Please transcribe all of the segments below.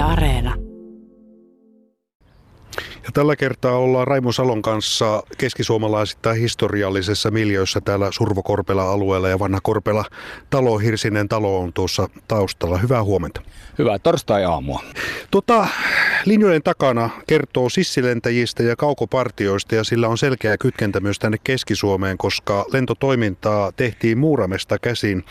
Yle Areena. Ja tällä kertaa ollaan Raimo Salon kanssa keskisuomalaisittain historiallisessa miljöissä täällä Survo-Korpela-alueella ja vanha Korpela talo, Hirsinen talo on tuossa taustalla. Hyvää huomenta. Hyvää torstai-aamua. Tota, linjojen takana kertoo sissilentäjistä ja kaukopartioista ja sillä on selkeä kytkentä myös tänne Keski-Suomeen, koska lentotoimintaa tehtiin Muuramesta käsin.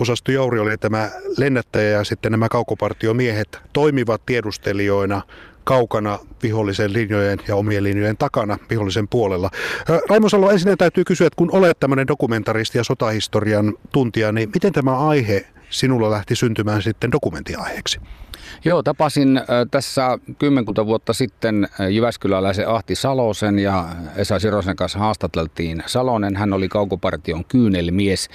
Osasto Jauri oli tämä lennättäjä ja sitten nämä kaukopartiomiehet toimivat tiedustelijoina kaukana vihollisen linjojen ja omien linjojen takana vihollisen puolella. Raimo Salo, ensin täytyy kysyä, että kun olet tämmöinen dokumentaristi ja sotahistorian tuntija, niin miten tämä aihe sinulla lähti syntymään sitten dokumenttiaiheeksi? Joo, tapasin tässä kymmenkunta vuotta sitten Jyväskyläläisen Ahti Salosen ja Esa Sirosen kanssa haastateltiin Salonen. Hän oli kaukopartion kyynelmies.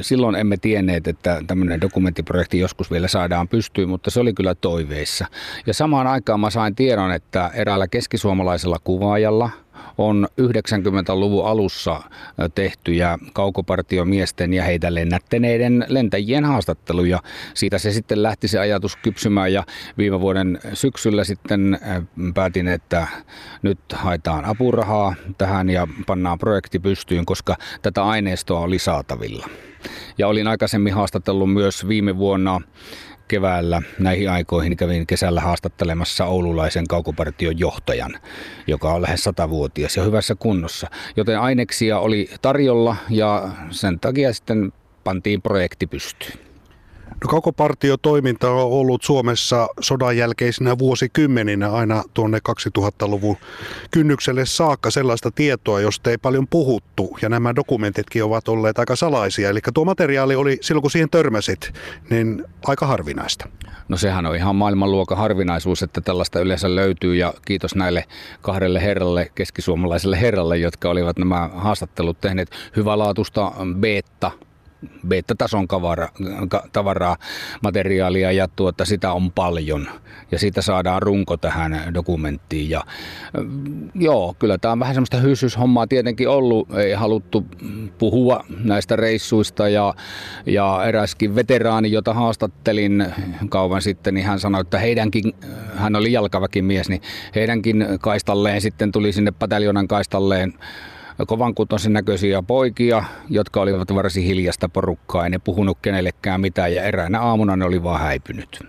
Silloin emme tienneet, että tämmöinen dokumenttiprojekti joskus vielä saadaan pystyyn, mutta se oli kyllä toiveissa. Ja samaan aikaan mä sain tiedon, että eräällä keskisuomalaisella kuvaajalla – on 90-luvun alussa tehtyjä kaukopartiomiesten ja heitä lennättäneiden lentäjien haastatteluja. Siitä se sitten lähti se ajatus kypsymään ja viime vuoden syksyllä sitten päätin, että nyt haetaan apurahaa tähän ja pannaan projekti pystyyn, koska tätä aineistoa oli saatavilla. Ja olin aikaisemmin haastatellut myös viime vuonna keväällä näihin aikoihin kävin kesällä haastattelemassa oululaisen kaukopartion johtajan, joka on lähes satavuotias ja hyvässä kunnossa. Joten aineksia oli tarjolla ja sen takia sitten pantiin projekti pystyyn. No kaukopartiotoiminta on ollut Suomessa sodan jälkeisinä vuosikymmeninä aina tuonne 2000-luvun kynnykselle saakka sellaista tietoa, josta ei paljon puhuttu. Ja nämä dokumentitkin ovat olleet aika salaisia. Eli tuo materiaali oli silloin, kun siihen törmäsit, niin aika harvinaista. No sehän on ihan maailmanluokan harvinaisuus, että tällaista yleensä löytyy ja kiitos näille kahdelle herralle, keskisuomalaiselle herralle, jotka olivat nämä haastattelut tehneet hyvälaatusta beta beta-tason kavara, tavaraa, materiaalia ja tuota, sitä on paljon. Ja siitä saadaan runko tähän dokumenttiin. Ja, joo, kyllä tämä on vähän semmoista hyssyshommaa tietenkin ollut. Ei haluttu puhua näistä reissuista ja, ja eräskin veteraani, jota haastattelin kauan sitten, niin hän sanoi, että heidänkin, hän oli jalkaväkimies, niin heidänkin kaistalleen sitten tuli sinne pataljonan kaistalleen kovan kutosen näköisiä poikia, jotka olivat varsin hiljasta porukkaa, ei ne puhunut kenellekään mitään ja eräänä aamuna ne oli vaan häipynyt.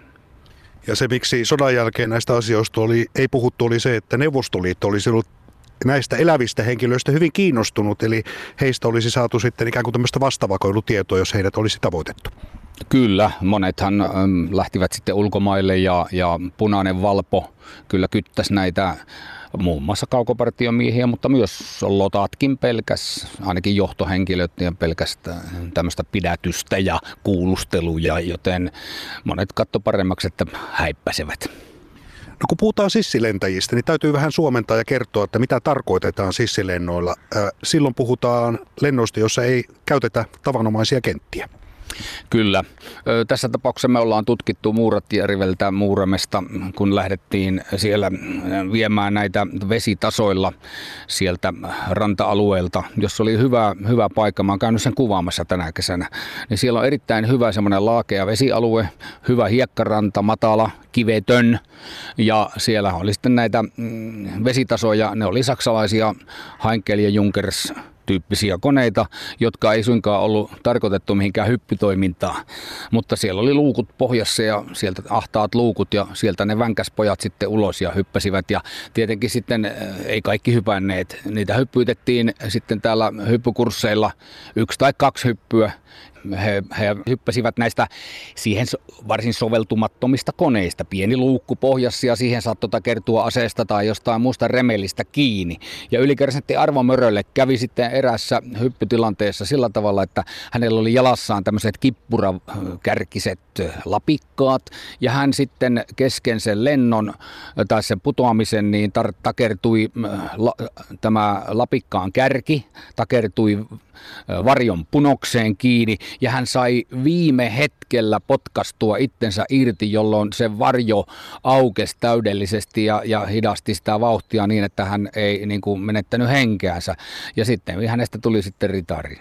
Ja se, miksi sodan jälkeen näistä asioista oli, ei puhuttu, oli se, että Neuvostoliitto olisi ollut näistä elävistä henkilöistä hyvin kiinnostunut, eli heistä olisi saatu sitten ikään kuin tämmöistä vastavakoilutietoa, jos heidät olisi tavoitettu. Kyllä, monethan äm, lähtivät sitten ulkomaille ja, ja punainen valpo kyllä kyttäisi näitä muun muassa kaukopartiomiehiä, mutta myös lotatkin pelkäs, ainakin johtohenkilöt ja pelkästään tämmöistä pidätystä ja kuulusteluja, joten monet katto paremmaksi, että häippäsevät. No kun puhutaan sissilentäjistä, niin täytyy vähän suomentaa ja kertoa, että mitä tarkoitetaan sissilennoilla. Silloin puhutaan lennoista, joissa ei käytetä tavanomaisia kenttiä. Kyllä. Tässä tapauksessa me ollaan tutkittu Muuratjärveltä Muuramesta, kun lähdettiin siellä viemään näitä vesitasoilla sieltä ranta-alueelta, jossa oli hyvä, hyvä paikka. Mä oon käynyt sen kuvaamassa tänä kesänä. Niin siellä on erittäin hyvä semmoinen laakea vesialue, hyvä hiekkaranta, matala, kivetön. Ja siellä oli sitten näitä mm, vesitasoja, ne oli saksalaisia Heinkel ja Junkers tyyppisiä koneita, jotka ei suinkaan ollut tarkoitettu mihinkään hyppytoimintaan. Mutta siellä oli luukut pohjassa ja sieltä ahtaat luukut ja sieltä ne vänkäspojat sitten ulos ja hyppäsivät. Ja tietenkin sitten eh, ei kaikki hypänneet. Niitä hyppyytettiin sitten täällä hyppykursseilla yksi tai kaksi hyppyä he, he hyppäsivät näistä siihen varsin soveltumattomista koneista. Pieni luukku pohjassa ja siihen saattoi kertua aseesta tai jostain muusta remellistä kiinni. Ja ylikersantti Arvo Mörölle kävi sitten erässä hyppytilanteessa sillä tavalla, että hänellä oli jalassaan tämmöiset kippurakärkiset lapikkaat ja hän sitten kesken sen lennon tai sen putoamisen niin tar- takertui la, tämä lapikkaan kärki, takertui varjon punokseen kiinni ja hän sai viime hetkellä potkastua itsensä irti, jolloin se varjo aukesi täydellisesti ja, ja hidasti sitä vauhtia niin, että hän ei niin kuin, menettänyt henkeänsä. Ja sitten hänestä tuli sitten ritari.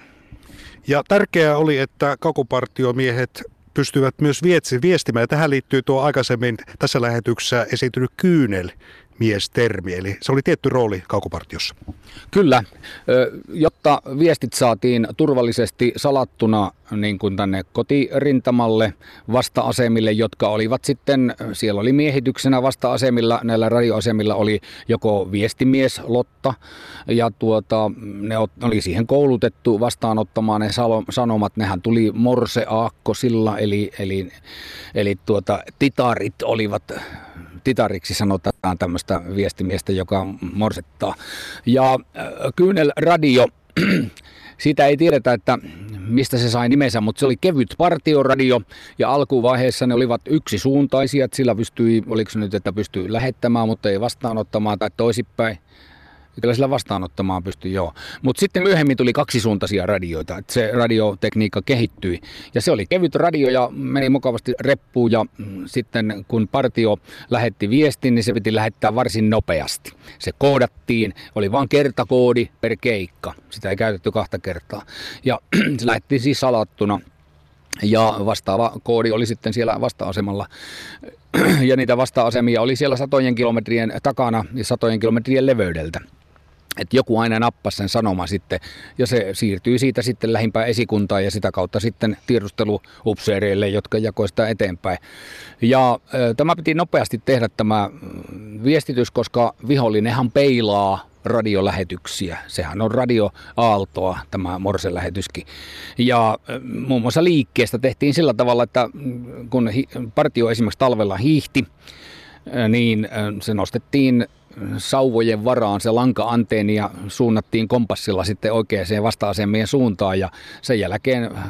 Ja tärkeää oli, että kakopartiomiehet pystyvät myös viestimään. Tähän liittyy tuo aikaisemmin tässä lähetyksessä esiintynyt kyynel miestermi, eli se oli tietty rooli kaukopartiossa. Kyllä, jotta viestit saatiin turvallisesti salattuna niin kuin tänne kotirintamalle vasta-asemille, jotka olivat sitten, siellä oli miehityksenä vasta-asemilla, näillä radioasemilla oli joko viestimies Lotta, ja tuota, ne oli siihen koulutettu vastaanottamaan ne sanomat, nehän tuli Morse Aakkosilla, eli, eli, eli tuota, titarit olivat titariksi sanotaan tämmöistä viestimiestä, joka morsettaa. Ja äh, Kyynel Radio, siitä ei tiedetä, että mistä se sai nimensä, mutta se oli kevyt partioradio ja alkuvaiheessa ne olivat yksisuuntaisia, että sillä pystyi, oliko se nyt, että pystyi lähettämään, mutta ei vastaanottamaan tai toisipäin. Kyllä sillä vastaanottamaan pystyi, joo. Mutta sitten myöhemmin tuli kaksisuuntaisia radioita, että se radiotekniikka kehittyi. Ja se oli kevyt radio ja meni mukavasti reppuun ja mm, sitten kun partio lähetti viestin, niin se piti lähettää varsin nopeasti. Se koodattiin, oli vain kertakoodi per keikka. Sitä ei käytetty kahta kertaa. Ja se lähetti siis salattuna ja vastaava koodi oli sitten siellä vasta-asemalla. Ja niitä vasta-asemia oli siellä satojen kilometrien takana ja satojen kilometrien leveydeltä että joku aina nappasi sen sanoma sitten, ja se siirtyy siitä sitten lähimpään esikuntaan ja sitä kautta sitten tiedusteluupseereille, jotka jakoivat sitä eteenpäin. Ja tämä piti nopeasti tehdä tämä viestitys, koska vihollinenhan peilaa radiolähetyksiä. Sehän on radioaaltoa, tämä Morse-lähetyskin. Ja muun muassa liikkeestä tehtiin sillä tavalla, että kun partio esimerkiksi talvella hiihti, niin se nostettiin sauvojen varaan se lanka-anteeni ja suunnattiin kompassilla sitten oikeaan vasta-asemien suuntaan ja sen jälkeen äh,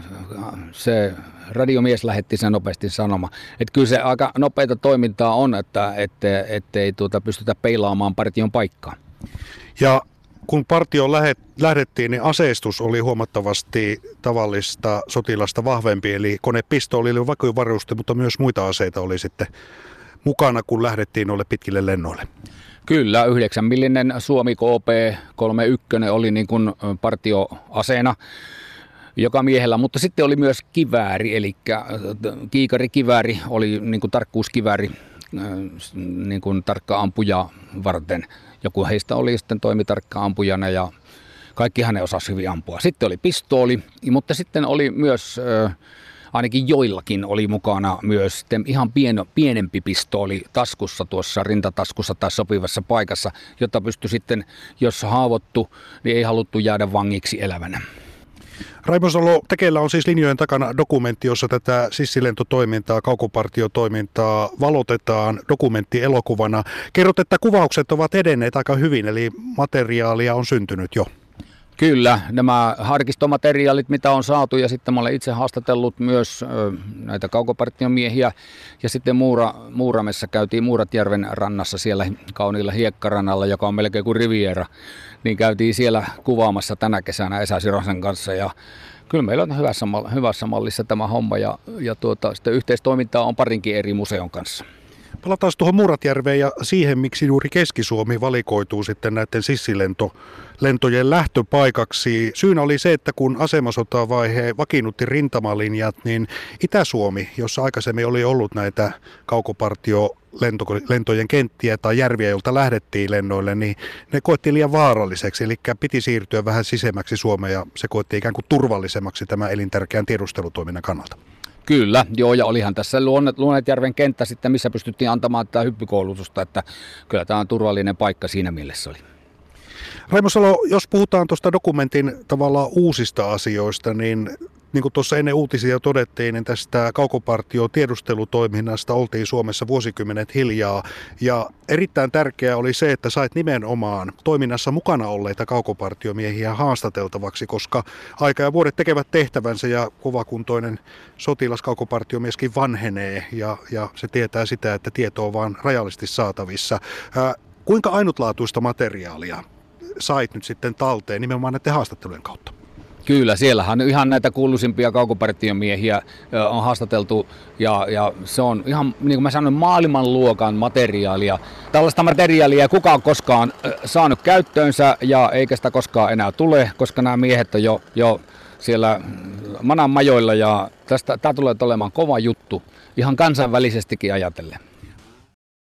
se radiomies lähetti sen nopeasti sanoma. Että kyllä se aika nopeita toimintaa on, että ette, ettei tuota pystytä peilaamaan partion paikkaa. Ja kun partioon lähdettiin, niin aseistus oli huomattavasti tavallista sotilasta vahvempi, eli konepistooli oli vakuvaruste, mutta myös muita aseita oli sitten mukana, kun lähdettiin noille pitkille lennoille. Kyllä, 9 millinen Suomi KP31 oli niin kuin partioaseena joka miehellä, mutta sitten oli myös kivääri, eli kiikarikivääri oli niin kuin tarkkuuskivääri niin kuin tarkka ampuja varten. Joku heistä oli sitten toimi tarkka ampujana ja kaikki hänen osasi hyvin ampua. Sitten oli pistooli, mutta sitten oli myös ainakin joillakin oli mukana myös ihan pieno, pienempi pistooli taskussa tuossa rintataskussa tai sopivassa paikassa, jotta pystyi sitten, jos haavoittu, niin ei haluttu jäädä vangiksi elävänä. Raimo Salo, tekeillä on siis linjojen takana dokumentti, jossa tätä sissilentotoimintaa, kaukopartiotoimintaa valotetaan dokumentti elokuvana. Kerrot, että kuvaukset ovat edenneet aika hyvin, eli materiaalia on syntynyt jo. Kyllä, nämä harkistomateriaalit, mitä on saatu, ja sitten mä olen itse haastatellut myös näitä kaukopartion miehiä, ja sitten Muura, Muuramessa käytiin Muuratjärven rannassa siellä kauniilla hiekkarannalla, joka on melkein kuin Riviera, niin käytiin siellä kuvaamassa tänä kesänä Esa Sirosen kanssa, ja kyllä meillä on hyvässä, hyvässä mallissa tämä homma, ja, ja tuota, sitten yhteistoimintaa on parinkin eri museon kanssa. Palataan tuohon Muuratjärveen ja siihen, miksi juuri Keski-Suomi valikoituu sitten näiden sissilentojen lähtöpaikaksi. Syynä oli se, että kun asemasotavaihe vakiinnutti rintamalinjat, niin Itä-Suomi, jossa aikaisemmin oli ollut näitä kaukopartio lentojen kenttiä tai järviä, joilta lähdettiin lennoille, niin ne koettiin liian vaaralliseksi. Eli piti siirtyä vähän sisemmäksi Suomeen ja se koettiin ikään kuin turvallisemmaksi tämän elintärkeän tiedustelutoiminnan kannalta. Kyllä, joo, ja olihan tässä Luonet, Luonetjärven kenttä sitten, missä pystyttiin antamaan tätä hyppykoulutusta, että kyllä tämä on turvallinen paikka siinä mielessä oli. Raimo Salo, jos puhutaan tuosta dokumentin tavallaan uusista asioista, niin niin kuin tuossa ennen uutisia todettiin, niin tästä kaukopartio tiedustelutoiminnasta oltiin Suomessa vuosikymmenet hiljaa. Ja erittäin tärkeää oli se, että sait nimenomaan toiminnassa mukana olleita kaukopartiomiehiä haastateltavaksi, koska aika ja vuodet tekevät tehtävänsä ja kovakuntoinen sotilaskaukopartiomieskin vanhenee ja, ja se tietää sitä, että tieto on vain rajallisesti saatavissa. Ää, kuinka ainutlaatuista materiaalia sait nyt sitten talteen nimenomaan näiden haastattelujen kautta? Kyllä, siellähän ihan näitä kuuluisimpia kaukopartiomiehiä on haastateltu ja, ja se on ihan, niin kuin mä sanoin, maailmanluokan materiaalia. Tällaista materiaalia ei kukaan koskaan saanut käyttöönsä ja eikä sitä koskaan enää tule, koska nämä miehet on jo, jo siellä Manan majoilla ja tästä, tämä tulee olemaan kova juttu ihan kansainvälisestikin ajatellen.